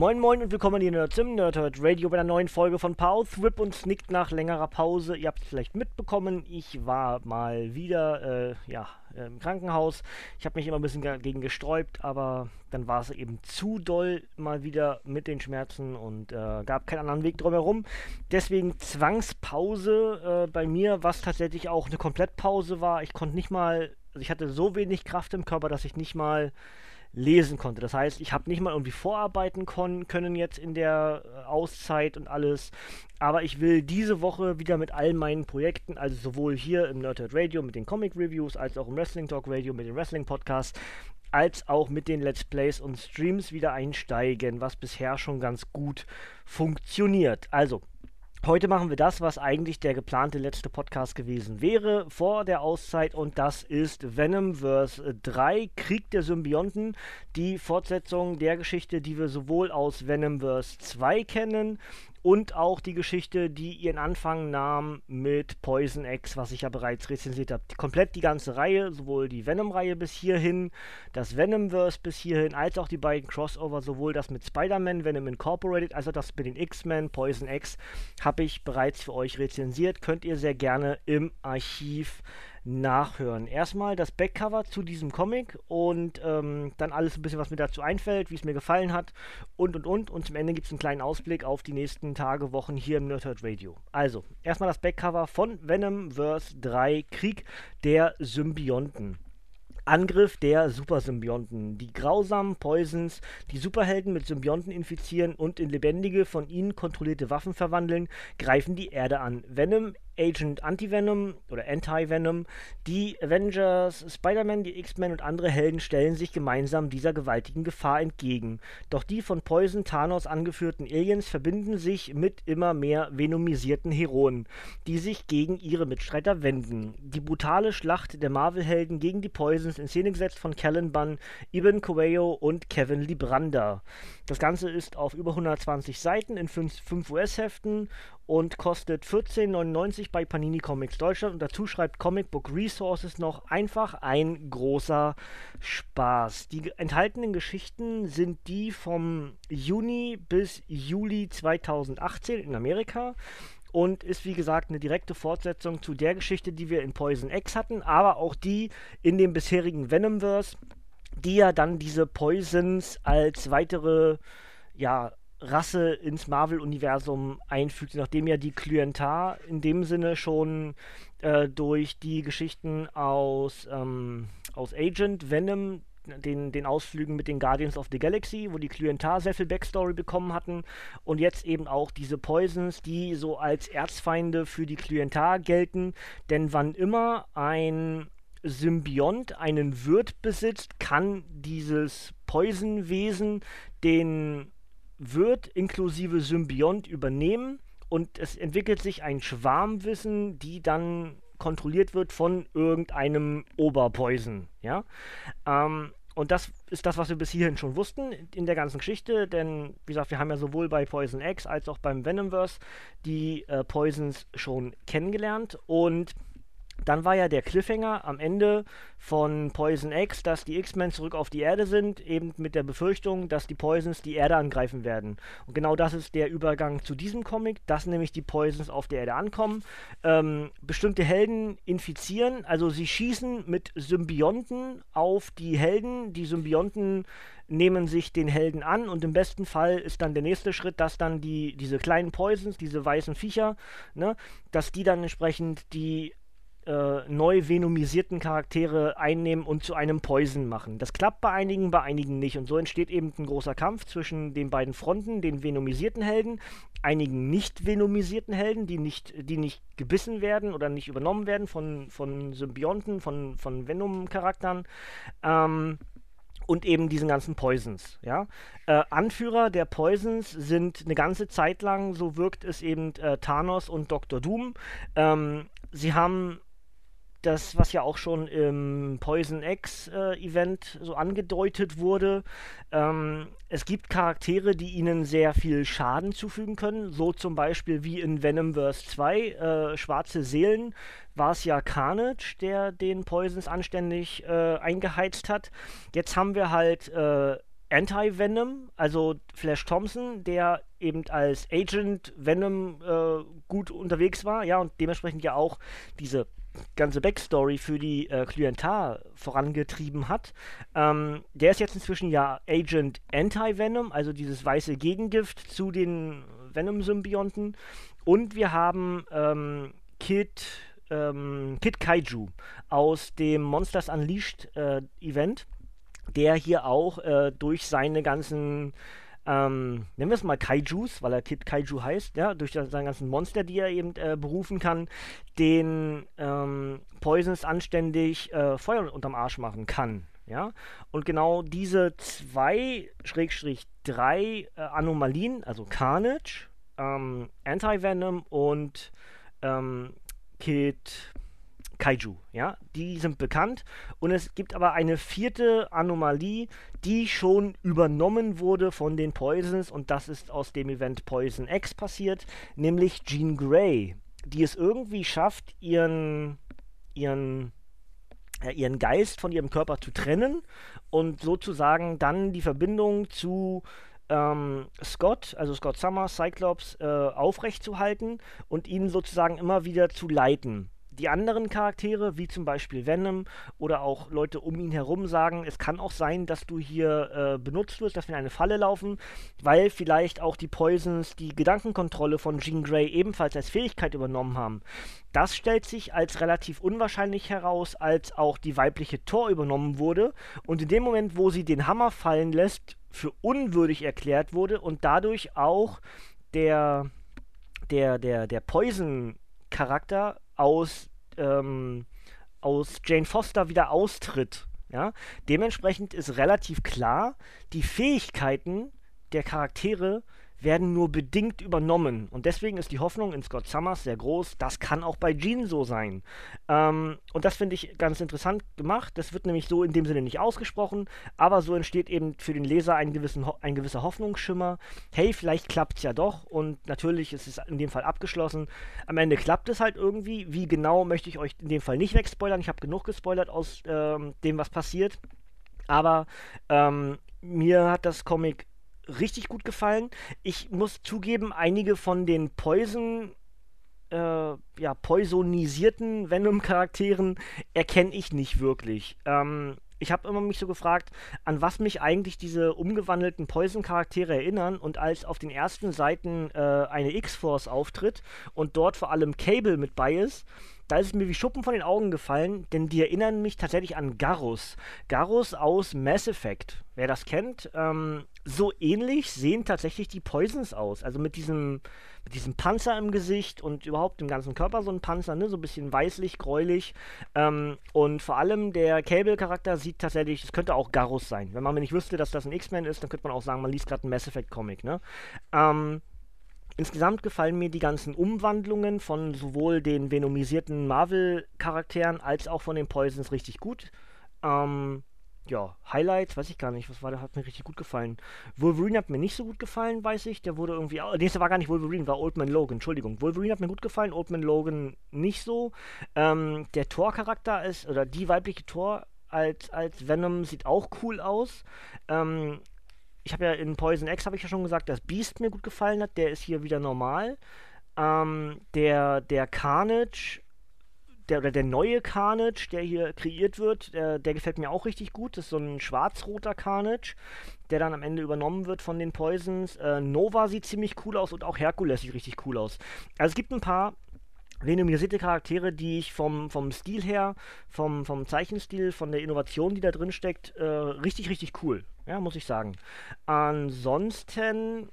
Moin Moin und willkommen hier zum Nerdhurt Radio bei einer neuen Folge von Pause. Whip und Snick nach längerer Pause. Ihr habt es vielleicht mitbekommen, ich war mal wieder äh, ja, im Krankenhaus. Ich habe mich immer ein bisschen dagegen gesträubt, aber dann war es eben zu doll mal wieder mit den Schmerzen und äh, gab keinen anderen Weg drumherum. Deswegen Zwangspause äh, bei mir, was tatsächlich auch eine Komplettpause war. Ich konnte nicht mal, also ich hatte so wenig Kraft im Körper, dass ich nicht mal lesen konnte. Das heißt, ich habe nicht mal irgendwie vorarbeiten können jetzt in der äh, Auszeit und alles. Aber ich will diese Woche wieder mit all meinen Projekten, also sowohl hier im Nerdhead Radio mit den Comic Reviews, als auch im Wrestling Talk Radio mit den Wrestling Podcasts, als auch mit den Let's Plays und Streams wieder einsteigen, was bisher schon ganz gut funktioniert. Also, Heute machen wir das, was eigentlich der geplante letzte Podcast gewesen wäre vor der Auszeit und das ist Venomverse 3, Krieg der Symbionten, die Fortsetzung der Geschichte, die wir sowohl aus Venomverse 2 kennen, und auch die Geschichte, die ihren Anfang nahm mit Poison X, was ich ja bereits rezensiert habe. Komplett die ganze Reihe, sowohl die Venom-Reihe bis hierhin, das Venomverse bis hierhin, als auch die beiden Crossover, sowohl das mit Spider-Man, Venom Incorporated, als auch das mit den X-Men, Poison X, habe ich bereits für euch rezensiert. Könnt ihr sehr gerne im Archiv nachhören. Erstmal das Backcover zu diesem Comic und ähm, dann alles ein bisschen, was mir dazu einfällt, wie es mir gefallen hat und und und. Und zum Ende gibt es einen kleinen Ausblick auf die nächsten Tage, Wochen hier im Nerdhurt Radio. Also, erstmal das Backcover von Venom Verse 3 Krieg der Symbionten. Angriff der Supersymbionten. Die grausamen Poisons, die Superhelden mit Symbionten infizieren und in lebendige, von ihnen kontrollierte Waffen verwandeln, greifen die Erde an. Venom Agent Anti-Venom oder Anti-Venom, die Avengers, Spider-Man, die X-Men und andere Helden stellen sich gemeinsam dieser gewaltigen Gefahr entgegen. Doch die von Poison Thanos angeführten Aliens verbinden sich mit immer mehr venomisierten Heroen, die sich gegen ihre Mitstreiter wenden. Die brutale Schlacht der Marvel-Helden gegen die Poisons in Szene gesetzt von Callan Bunn, Ibn Coelho und Kevin Libranda. Das Ganze ist auf über 120 Seiten in 5 US-Heften und kostet 14,99 bei Panini Comics Deutschland. Und dazu schreibt Comic Book Resources noch einfach ein großer Spaß. Die enthaltenen Geschichten sind die vom Juni bis Juli 2018 in Amerika und ist wie gesagt eine direkte Fortsetzung zu der Geschichte, die wir in Poison X hatten, aber auch die in dem bisherigen Venomverse, die ja dann diese Poisons als weitere ja, Rasse ins Marvel-Universum einfügt, nachdem ja die Klientar in dem Sinne schon äh, durch die Geschichten aus, ähm, aus Agent, Venom, den, den Ausflügen mit den Guardians of the Galaxy, wo die Klientar sehr viel Backstory bekommen hatten und jetzt eben auch diese Poisons, die so als Erzfeinde für die Klientar gelten, denn wann immer ein Symbiont einen Wirt besitzt, kann dieses Poisonwesen den wird inklusive Symbiont übernehmen und es entwickelt sich ein Schwarmwissen, die dann kontrolliert wird von irgendeinem Oberpoison, ja. Ähm, und das ist das, was wir bis hierhin schon wussten in der ganzen Geschichte, denn wie gesagt, wir haben ja sowohl bei Poison X als auch beim Venomverse die äh, Poisons schon kennengelernt und dann war ja der Cliffhanger am Ende von Poison X, dass die X-Men zurück auf die Erde sind, eben mit der Befürchtung, dass die Poisons die Erde angreifen werden. Und genau das ist der Übergang zu diesem Comic, dass nämlich die Poisons auf der Erde ankommen, ähm, bestimmte Helden infizieren, also sie schießen mit Symbionten auf die Helden, die Symbionten nehmen sich den Helden an und im besten Fall ist dann der nächste Schritt, dass dann die, diese kleinen Poisons, diese weißen Viecher, ne, dass die dann entsprechend die äh, neu venomisierten Charaktere einnehmen und zu einem Poison machen. Das klappt bei einigen, bei einigen nicht. Und so entsteht eben ein großer Kampf zwischen den beiden Fronten, den venomisierten Helden, einigen nicht venomisierten Helden, die nicht, die nicht gebissen werden oder nicht übernommen werden von, von Symbionten, von, von Venom-Charakteren. Ähm, und eben diesen ganzen Poisons. Ja? Äh, Anführer der Poisons sind eine ganze Zeit lang, so wirkt es eben äh, Thanos und Dr. Doom. Ähm, sie haben das, was ja auch schon im Poison X äh, Event so angedeutet wurde. Ähm, es gibt Charaktere, die ihnen sehr viel Schaden zufügen können. So zum Beispiel wie in Venomverse 2, äh, Schwarze Seelen, war es ja Carnage, der den Poisons anständig äh, eingeheizt hat. Jetzt haben wir halt äh, Anti-Venom, also Flash Thompson, der eben als Agent Venom äh, gut unterwegs war, ja, und dementsprechend ja auch diese ganze Backstory für die äh, Klientar vorangetrieben hat. Ähm, der ist jetzt inzwischen ja Agent Anti-Venom, also dieses weiße Gegengift zu den Venom-Symbionten. Und wir haben ähm, Kid, ähm, Kid Kaiju aus dem Monsters Unleashed äh, Event, der hier auch äh, durch seine ganzen ähm, nennen wir es mal Kaijus, weil er Kid Kaiju heißt, ja, durch seine ganzen Monster, die er eben äh, berufen kann, den ähm, Poisons anständig äh, Feuer unterm Arsch machen kann. Ja? Und genau diese zwei, Schrägstrich drei äh, Anomalien, also Carnage, ähm, Anti-Venom und ähm, Kid Kaiju, ja, die sind bekannt. Und es gibt aber eine vierte Anomalie, die schon übernommen wurde von den Poisons. Und das ist aus dem Event Poison X passiert, nämlich Jean Grey, die es irgendwie schafft, ihren ihren äh, ihren Geist von ihrem Körper zu trennen und sozusagen dann die Verbindung zu ähm, Scott, also Scott Summers, Cyclops, äh, aufrechtzuhalten und ihn sozusagen immer wieder zu leiten die anderen Charaktere, wie zum Beispiel Venom oder auch Leute um ihn herum, sagen, es kann auch sein, dass du hier äh, benutzt wirst, dass wir in eine Falle laufen, weil vielleicht auch die Poisons die Gedankenkontrolle von Jean Grey ebenfalls als Fähigkeit übernommen haben. Das stellt sich als relativ unwahrscheinlich heraus, als auch die weibliche Tor übernommen wurde und in dem Moment, wo sie den Hammer fallen lässt, für unwürdig erklärt wurde und dadurch auch der der der der Poison Charakter aus ähm, aus Jane Foster wieder austritt. Ja? Dementsprechend ist relativ klar, die Fähigkeiten der Charaktere werden nur bedingt übernommen. Und deswegen ist die Hoffnung in Scott Summers sehr groß. Das kann auch bei Jean so sein. Ähm, und das finde ich ganz interessant gemacht. Das wird nämlich so in dem Sinne nicht ausgesprochen, aber so entsteht eben für den Leser ein, gewissen, ein gewisser Hoffnungsschimmer. Hey, vielleicht klappt es ja doch. Und natürlich ist es in dem Fall abgeschlossen. Am Ende klappt es halt irgendwie. Wie genau möchte ich euch in dem Fall nicht wegspoilern. Ich habe genug gespoilert aus ähm, dem, was passiert. Aber ähm, mir hat das Comic richtig gut gefallen. Ich muss zugeben, einige von den Poison äh, ja, poisonisierten Venom-Charakteren erkenne ich nicht wirklich. Ähm, ich habe immer mich so gefragt, an was mich eigentlich diese umgewandelten Poison-Charaktere erinnern und als auf den ersten Seiten äh, eine X-Force auftritt und dort vor allem Cable mit bei ist, da ist es mir wie Schuppen von den Augen gefallen, denn die erinnern mich tatsächlich an Garrus. Garrus aus Mass Effect. Wer das kennt, ähm, so ähnlich sehen tatsächlich die Poisons aus. Also mit diesem, mit diesem Panzer im Gesicht und überhaupt im ganzen Körper so ein Panzer, ne? so ein bisschen weißlich, gräulich. Ähm, und vor allem der Cable-Charakter sieht tatsächlich, es könnte auch Garrus sein. Wenn man nicht wüsste, dass das ein X-Men ist, dann könnte man auch sagen, man liest gerade einen Mass Effect-Comic. Ne? Ähm, Insgesamt gefallen mir die ganzen Umwandlungen von sowohl den venomisierten Marvel-Charakteren als auch von den Poisons richtig gut. Ähm, ja, Highlights, weiß ich gar nicht, was war da, hat mir richtig gut gefallen. Wolverine hat mir nicht so gut gefallen, weiß ich. Der wurde irgendwie. Oh, nee, der war gar nicht Wolverine, war Old Man Logan, Entschuldigung. Wolverine hat mir gut gefallen, Old Man Logan nicht so. Ähm, der Thor-Charakter ist, oder die weibliche Thor als, als Venom sieht auch cool aus. Ähm, ich habe ja in Poison X, habe ich ja schon gesagt, dass Beast mir gut gefallen hat. Der ist hier wieder normal. Ähm, der, der Carnage, der, oder der neue Carnage, der hier kreiert wird, der, der gefällt mir auch richtig gut. Das ist so ein schwarz-roter Carnage, der dann am Ende übernommen wird von den Poisons. Äh, Nova sieht ziemlich cool aus und auch Herkules sieht richtig cool aus. Also es gibt ein paar renomisierte Charaktere, die ich vom, vom Stil her, vom, vom Zeichenstil, von der Innovation, die da drin steckt, äh, richtig, richtig cool. Ja, muss ich sagen. Ansonsten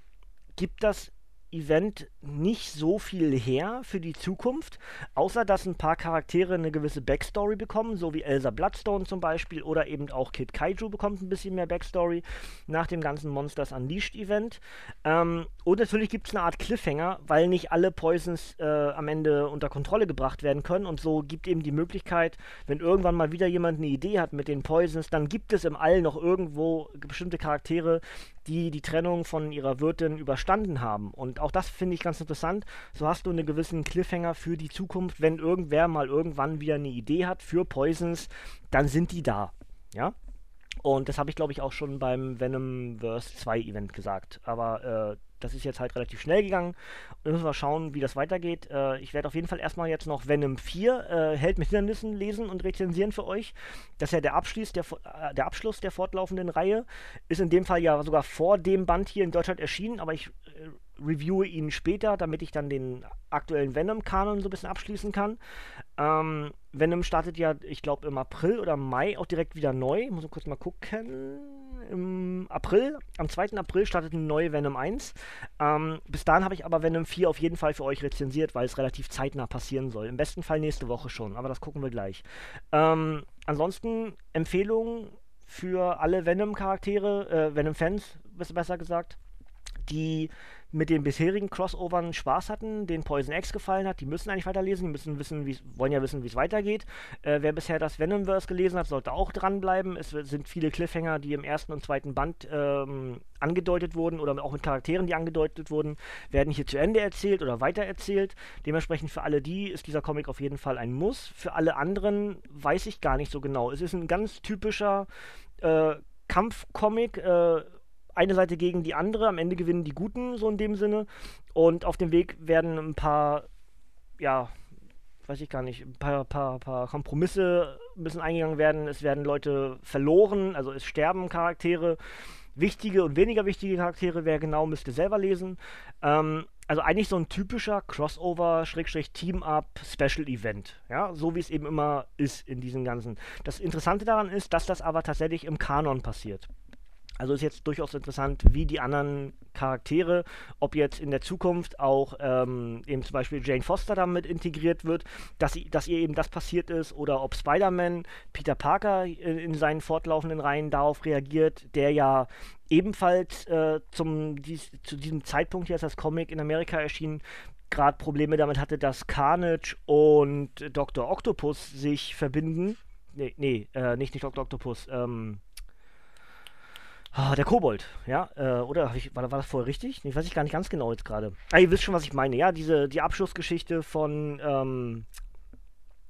gibt das Event nicht so viel her für die Zukunft, außer dass ein paar Charaktere eine gewisse Backstory bekommen, so wie Elsa Bloodstone zum Beispiel oder eben auch Kid Kaiju bekommt ein bisschen mehr Backstory nach dem ganzen Monsters Unleashed Event. Ähm, und natürlich gibt es eine Art Cliffhanger, weil nicht alle Poisons äh, am Ende unter Kontrolle gebracht werden können und so gibt eben die Möglichkeit, wenn irgendwann mal wieder jemand eine Idee hat mit den Poisons, dann gibt es im All noch irgendwo bestimmte Charaktere, die die Trennung von ihrer Wirtin überstanden haben. Und auch das finde ich ganz interessant. So hast du einen gewissen Cliffhanger für die Zukunft. Wenn irgendwer mal irgendwann wieder eine Idee hat für Poisons, dann sind die da. Ja? Und das habe ich, glaube ich, auch schon beim Venomverse 2 Event gesagt. Aber äh, das ist jetzt halt relativ schnell gegangen. Und dann müssen wir schauen, wie das weitergeht. Äh, ich werde auf jeden Fall erstmal jetzt noch Venom 4 äh, Held mit Hindernissen lesen und rezensieren für euch. Das ist ja der, Abschluss der, äh, der Abschluss der fortlaufenden Reihe. Ist in dem Fall ja sogar vor dem Band hier in Deutschland erschienen, aber ich äh, reviewe ihn später, damit ich dann den aktuellen Venom-Kanon so ein bisschen abschließen kann. Ähm, Venom startet ja, ich glaube, im April oder Mai auch direkt wieder neu. Ich muss kurz mal gucken. Im April, am 2. April startet eine neue Venom 1. Ähm, bis dahin habe ich aber Venom 4 auf jeden Fall für euch rezensiert, weil es relativ zeitnah passieren soll. Im besten Fall nächste Woche schon, aber das gucken wir gleich. Ähm, ansonsten Empfehlungen für alle Venom-Charaktere, äh, Venom-Fans, besser gesagt, die mit den bisherigen Crossovern Spaß hatten, den Poison X gefallen hat, die müssen eigentlich weiterlesen, die müssen wissen, wollen ja wissen, wie es weitergeht. Äh, wer bisher das Venomverse gelesen hat, sollte auch dranbleiben. Es sind viele Cliffhanger, die im ersten und zweiten Band ähm, angedeutet wurden oder auch mit Charakteren, die angedeutet wurden, werden hier zu Ende erzählt oder weitererzählt. Dementsprechend für alle die ist dieser Comic auf jeden Fall ein Muss. Für alle anderen weiß ich gar nicht so genau. Es ist ein ganz typischer äh, Kampfcomic, äh, eine Seite gegen die andere. Am Ende gewinnen die Guten, so in dem Sinne. Und auf dem Weg werden ein paar, ja, weiß ich gar nicht, ein paar, paar, paar Kompromisse müssen eingegangen werden. Es werden Leute verloren, also es sterben Charaktere. Wichtige und weniger wichtige Charaktere, wer genau, müsste selber lesen. Ähm, also eigentlich so ein typischer Crossover-Team-Up-Special-Event. Ja, so wie es eben immer ist in diesem Ganzen. Das Interessante daran ist, dass das aber tatsächlich im Kanon passiert. Also ist jetzt durchaus interessant, wie die anderen Charaktere, ob jetzt in der Zukunft auch ähm, eben zum Beispiel Jane Foster damit integriert wird, dass, sie, dass ihr eben das passiert ist, oder ob Spider-Man, Peter Parker in, in, seinen fortlaufenden Reihen darauf reagiert, der ja ebenfalls äh, zum, dies, zu diesem Zeitpunkt, als das Comic in Amerika erschien, gerade Probleme damit hatte, dass Carnage und Dr. Octopus sich verbinden. Nee, nee, äh, nicht, nicht Dr. Octopus, ähm, Ah, der Kobold, ja, äh, oder ich, war, war, das vorher richtig? Ich weiß ich gar nicht ganz genau jetzt gerade. Ah, ihr wisst schon, was ich meine, ja, diese, die Abschlussgeschichte von, ähm,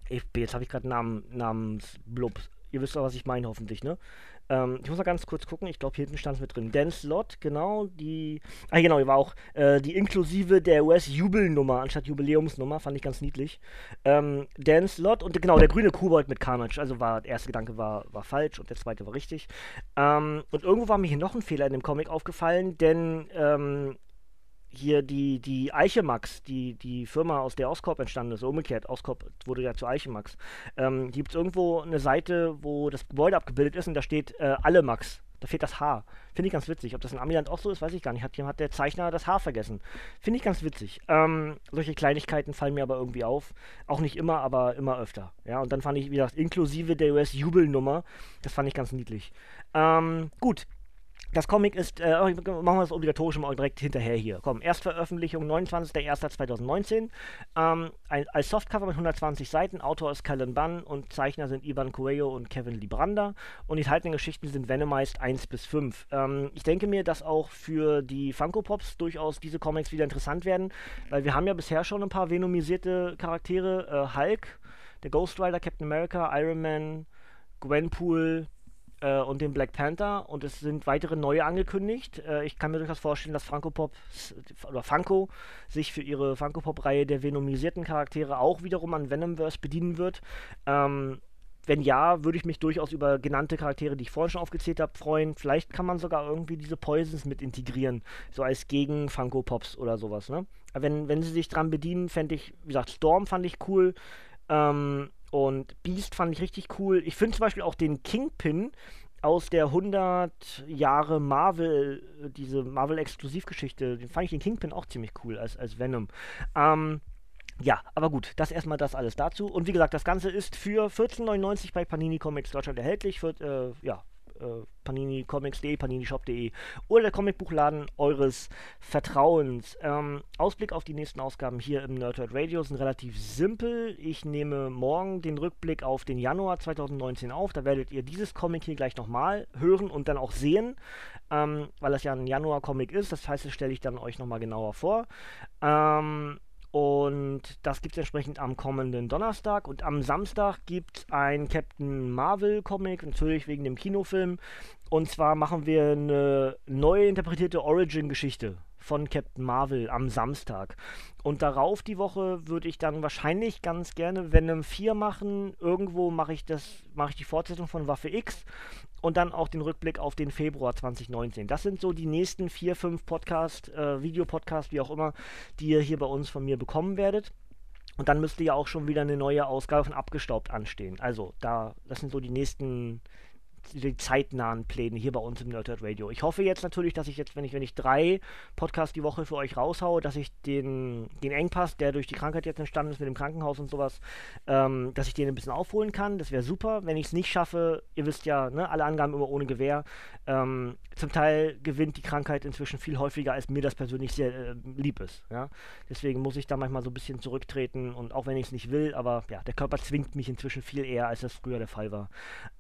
ich, jetzt habe ich gerade Namen, Namensblub. Ihr wisst doch, was ich meine, hoffentlich, ne? Ähm, ich muss mal ganz kurz gucken. Ich glaube, hier hinten stand es mit drin. Dan Slot, genau. Die. Ah, genau, hier war auch äh, die inklusive der US-Jubelnummer anstatt Jubiläumsnummer. Fand ich ganz niedlich. Ähm, Dan Slot und genau, der grüne Kobold mit Carnage. Also war der erste Gedanke war, war falsch und der zweite war richtig. Ähm, und irgendwo war mir hier noch ein Fehler in dem Comic aufgefallen, denn ähm, hier die, die Eichemax, die, die Firma, aus der Oscorp entstanden ist, umgekehrt, Oscorp wurde ja zu Eichemax, ähm, gibt es irgendwo eine Seite, wo das Gebäude abgebildet ist und da steht äh, alle Max. Da fehlt das H. Finde ich ganz witzig. Ob das in Amiland auch so ist, weiß ich gar nicht. Hat, hat der Zeichner das H vergessen. Finde ich ganz witzig. Ähm, solche Kleinigkeiten fallen mir aber irgendwie auf. Auch nicht immer, aber immer öfter. Ja, und dann fand ich, wie gesagt, inklusive der US-Jubelnummer, das fand ich ganz niedlich. Ähm, gut, das Comic ist, äh, machen wir das obligatorische mal direkt hinterher hier. Komm, Erstveröffentlichung 29.01.2019. Ähm, ein, als Softcover mit 120 Seiten. Autor ist Callan Bunn und Zeichner sind Ivan Coelho und Kevin Libranda. Und die enthaltenen Geschichten sind Venomized 1 bis 5. Ähm, ich denke mir, dass auch für die Funko Pops durchaus diese Comics wieder interessant werden, weil wir haben ja bisher schon ein paar venomisierte Charaktere. Äh, Hulk, der Ghost Rider, Captain America, Iron Man, Gwenpool, äh, und den Black Panther und es sind weitere neue angekündigt. Äh, ich kann mir durchaus vorstellen, dass Funko Pop oder Funko sich für ihre Funko Pop-Reihe der venomisierten Charaktere auch wiederum an Venomverse bedienen wird. Ähm, wenn ja, würde ich mich durchaus über genannte Charaktere, die ich vorhin schon aufgezählt habe, freuen. Vielleicht kann man sogar irgendwie diese Poisons mit integrieren, so als gegen Funko Pops oder sowas. Ne? Wenn, wenn sie sich dran bedienen, fände ich, wie gesagt, Storm fand ich cool. Ähm, und Beast fand ich richtig cool. Ich finde zum Beispiel auch den Kingpin aus der 100 Jahre Marvel, äh, diese Marvel-Exklusivgeschichte, den fand ich den Kingpin auch ziemlich cool als, als Venom. Ähm, ja, aber gut, das erstmal das alles dazu. Und wie gesagt, das Ganze ist für 14,99 bei Panini Comics Deutschland erhältlich. Für, äh, ja, äh, paninicomics.de, paninishop.de oder der Comicbuchladen eures Vertrauens. Ähm, Ausblick auf die nächsten Ausgaben hier im Nerdhurt Radio sind relativ simpel. Ich nehme morgen den Rückblick auf den Januar 2019 auf. Da werdet ihr dieses Comic hier gleich nochmal hören und dann auch sehen, ähm, weil das ja ein Januar-Comic ist. Das heißt, das stelle ich dann euch nochmal genauer vor. Ähm, und das gibt es entsprechend am kommenden Donnerstag. Und am Samstag gibt es ein Captain Marvel Comic, natürlich wegen dem Kinofilm. Und zwar machen wir eine neu interpretierte Origin-Geschichte von Captain Marvel am Samstag. Und darauf die Woche würde ich dann wahrscheinlich ganz gerne Venom 4 machen. Irgendwo mache ich das, mache ich die Fortsetzung von Waffe X und dann auch den Rückblick auf den Februar 2019. Das sind so die nächsten vier, fünf Podcast, äh, Videopodcasts, wie auch immer, die ihr hier bei uns von mir bekommen werdet. Und dann müsste ja auch schon wieder eine neue Ausgabe von Abgestaubt anstehen. Also, da, das sind so die nächsten die zeitnahen Pläne hier bei uns im Nerdhurt Radio. Ich hoffe jetzt natürlich, dass ich jetzt, wenn ich, wenn ich drei Podcasts die Woche für euch raushaue, dass ich den, den Engpass, der durch die Krankheit jetzt entstanden ist mit dem Krankenhaus und sowas, ähm, dass ich den ein bisschen aufholen kann. Das wäre super. Wenn ich es nicht schaffe, ihr wisst ja, ne, alle Angaben immer ohne Gewehr. Ähm, zum Teil gewinnt die Krankheit inzwischen viel häufiger, als mir das persönlich sehr äh, lieb ist. Ja? Deswegen muss ich da manchmal so ein bisschen zurücktreten und auch wenn ich es nicht will, aber ja, der Körper zwingt mich inzwischen viel eher, als das früher der Fall war.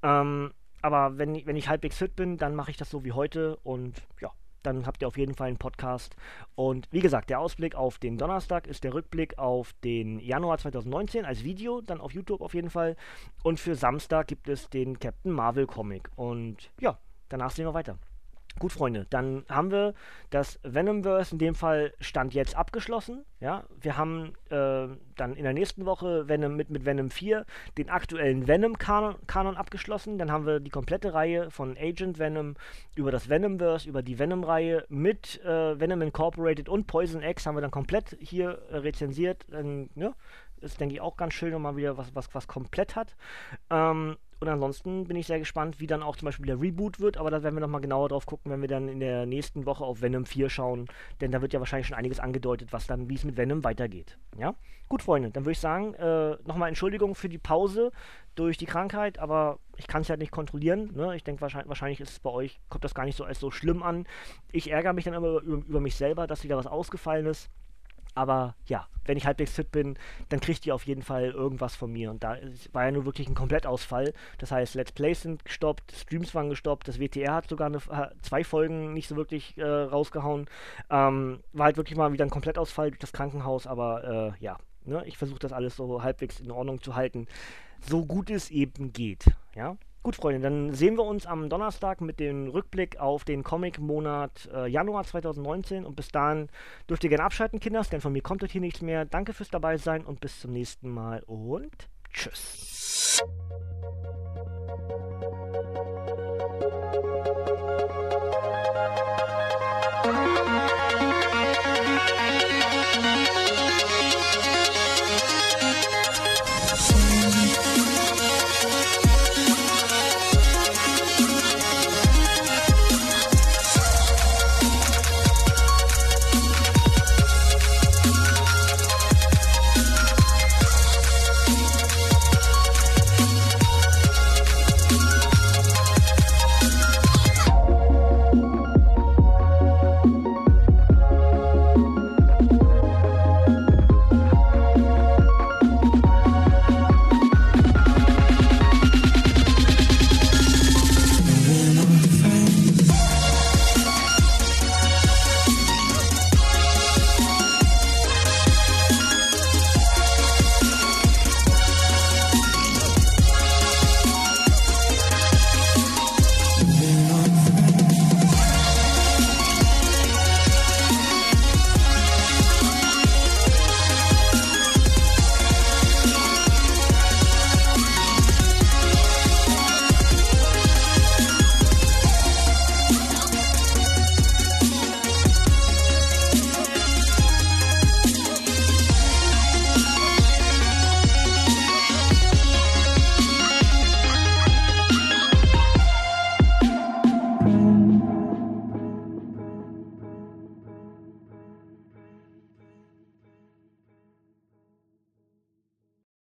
Ähm, aber wenn, wenn ich halbwegs fit bin, dann mache ich das so wie heute und ja, dann habt ihr auf jeden Fall einen Podcast. Und wie gesagt, der Ausblick auf den Donnerstag ist der Rückblick auf den Januar 2019 als Video, dann auf YouTube auf jeden Fall. Und für Samstag gibt es den Captain Marvel Comic. Und ja, danach sehen wir weiter. Gut, Freunde, dann haben wir das Venomverse in dem Fall Stand jetzt abgeschlossen. Ja, wir haben äh, dann in der nächsten Woche Venom mit, mit Venom 4 den aktuellen Venom-Kanon abgeschlossen. Dann haben wir die komplette Reihe von Agent Venom über das Venomverse, über die Venom-Reihe mit äh, Venom Incorporated und Poison X haben wir dann komplett hier äh, rezensiert. Ähm, ja, ist, denke ich, auch ganz schön, wenn man wieder was, was, was komplett hat. Ähm, und ansonsten bin ich sehr gespannt, wie dann auch zum Beispiel der Reboot wird, aber da werden wir nochmal genauer drauf gucken, wenn wir dann in der nächsten Woche auf Venom 4 schauen, denn da wird ja wahrscheinlich schon einiges angedeutet, was dann, wie es mit Venom weitergeht. Ja? Gut, Freunde, dann würde ich sagen, äh, nochmal Entschuldigung für die Pause durch die Krankheit, aber ich kann es halt nicht kontrollieren. Ne? Ich denke, wahrscheinlich, wahrscheinlich ist es bei euch, kommt das gar nicht so als so schlimm an. Ich ärgere mich dann immer über, über mich selber, dass wieder was ausgefallen ist. Aber ja, wenn ich halbwegs fit bin, dann kriegt ihr auf jeden Fall irgendwas von mir. Und da war ja nur wirklich ein Komplettausfall. Das heißt, Let's Plays sind gestoppt, Streams waren gestoppt, das WTR hat sogar eine, zwei Folgen nicht so wirklich äh, rausgehauen. Ähm, war halt wirklich mal wieder ein Komplettausfall durch das Krankenhaus, aber äh, ja, ne, ich versuche das alles so halbwegs in Ordnung zu halten, so gut es eben geht. Ja. Gut, Freunde, dann sehen wir uns am Donnerstag mit dem Rückblick auf den Comic-Monat äh, Januar 2019. Und bis dahin dürft ihr gerne abschalten, Kinders, denn von mir kommt heute hier nichts mehr. Danke fürs dabei sein und bis zum nächsten Mal und tschüss.